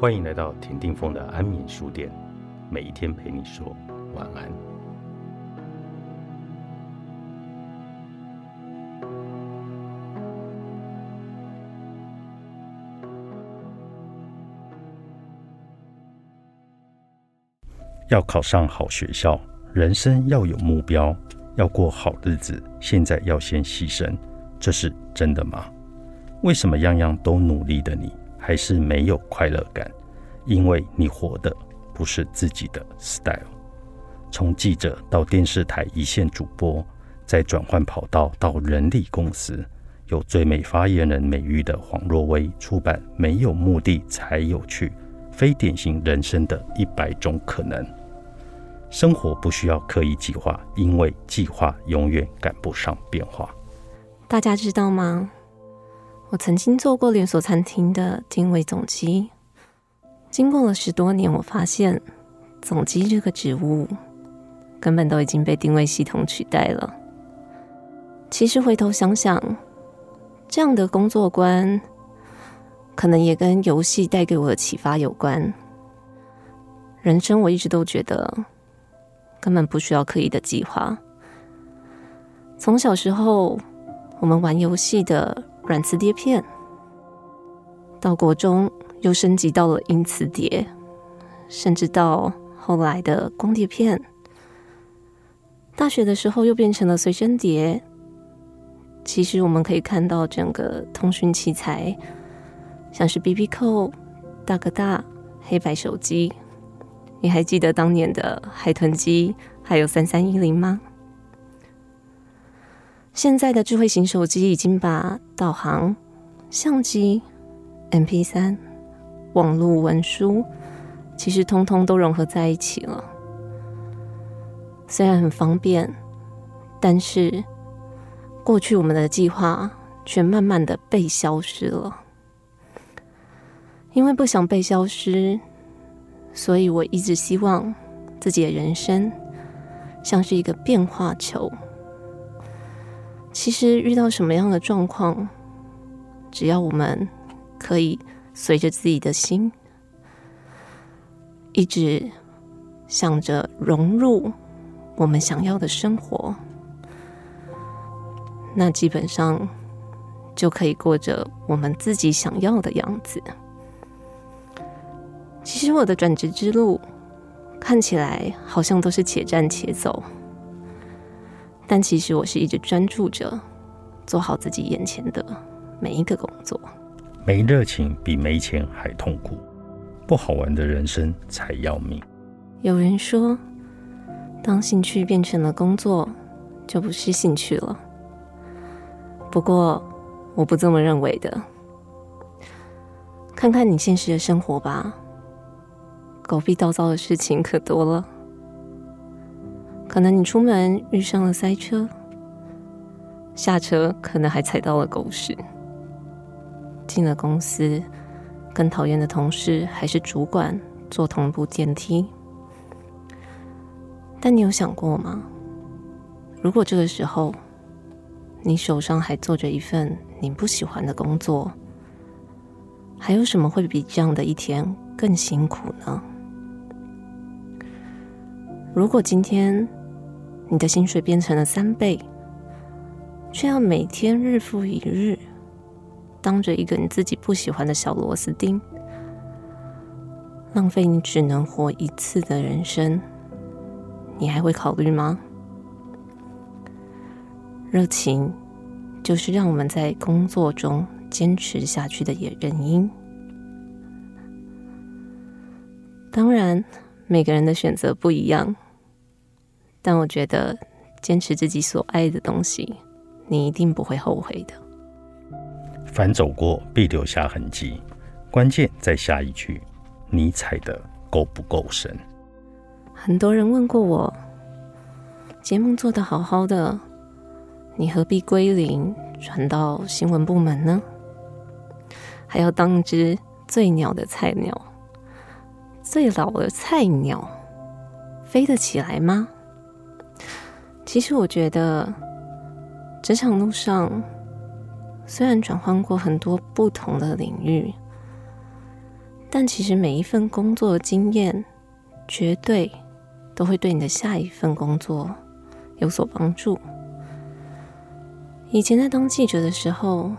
欢迎来到田定峰的安眠书店，每一天陪你说晚安。要考上好学校，人生要有目标，要过好日子，现在要先牺牲，这是真的吗？为什么样样都努力的你？还是没有快乐感，因为你活的不是自己的 style。从记者到电视台一线主播，再转换跑道到人力公司，有最美发言人美誉的黄若薇出版《没有目的才有趣：非典型人生的一百种可能》。生活不需要刻意计划，因为计划永远赶不上变化。大家知道吗？我曾经做过连锁餐厅的定位总机，经过了十多年，我发现总机这个职务根本都已经被定位系统取代了。其实回头想想，这样的工作观可能也跟游戏带给我的启发有关。人生我一直都觉得根本不需要刻意的计划。从小时候，我们玩游戏的。软磁碟片，到国中又升级到了硬磁碟，甚至到后来的光碟片。大学的时候又变成了随身碟。其实我们可以看到整个通讯器材，像是 BB 扣、大哥大、黑白手机。你还记得当年的海豚机，还有三三一零吗？现在的智慧型手机已经把导航、相机、MP 三、网络文书，其实通通都融合在一起了。虽然很方便，但是过去我们的计划却慢慢的被消失了。因为不想被消失，所以我一直希望自己的人生像是一个变化球。其实遇到什么样的状况，只要我们可以随着自己的心，一直想着融入我们想要的生活，那基本上就可以过着我们自己想要的样子。其实我的转职之路看起来好像都是且战且走。但其实我是一直专注着做好自己眼前的每一个工作。没热情比没钱还痛苦，不好玩的人生才要命。有人说，当兴趣变成了工作，就不是兴趣了。不过我不这么认为的。看看你现实的生活吧，狗屁倒灶的事情可多了。可能你出门遇上了塞车，下车可能还踩到了狗屎。进了公司，跟讨厌的同事还是主管坐同部电梯。但你有想过吗？如果这个时候你手上还做着一份你不喜欢的工作，还有什么会比这样的一天更辛苦呢？如果今天，你的薪水变成了三倍，却要每天日复一日当着一个你自己不喜欢的小螺丝钉，浪费你只能活一次的人生，你还会考虑吗？热情就是让我们在工作中坚持下去的原因。当然，每个人的选择不一样。但我觉得，坚持自己所爱的东西，你一定不会后悔的。凡走过，必留下痕迹。关键在下一句：你踩的够不够深？很多人问过我，节目做得好好的，你何必归零转到新闻部门呢？还要当只最鸟的菜鸟，最老的菜鸟，飞得起来吗？其实我觉得，职场路上虽然转换过很多不同的领域，但其实每一份工作经验，绝对都会对你的下一份工作有所帮助。以前在当记者的时候，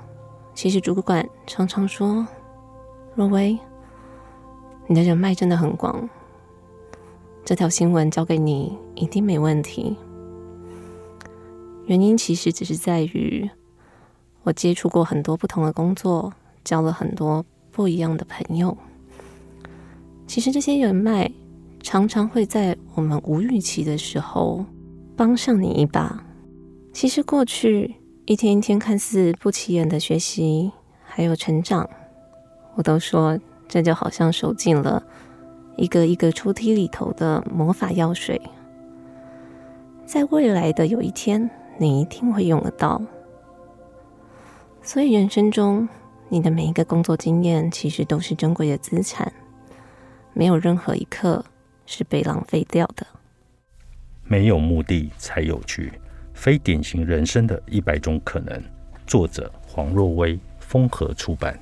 其实主管常常说：“若薇，你的人脉真的很广，这条新闻交给你一定没问题。”原因其实只是在于，我接触过很多不同的工作，交了很多不一样的朋友。其实这些人脉常常会在我们无预期的时候帮上你一把。其实过去一天一天看似不起眼的学习还有成长，我都说这就好像收进了一个一个抽屉里头的魔法药水，在未来的有一天。你一定会用得到，所以人生中你的每一个工作经验其实都是珍贵的资产，没有任何一刻是被浪费掉的。没有目的才有趣，非典型人生的一百种可能。作者黄若薇，风和出版。